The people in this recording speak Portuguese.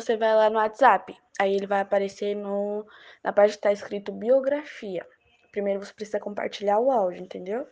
você vai lá no WhatsApp. Aí ele vai aparecer no, na parte que está escrito biografia. Primeiro você precisa compartilhar o áudio, entendeu?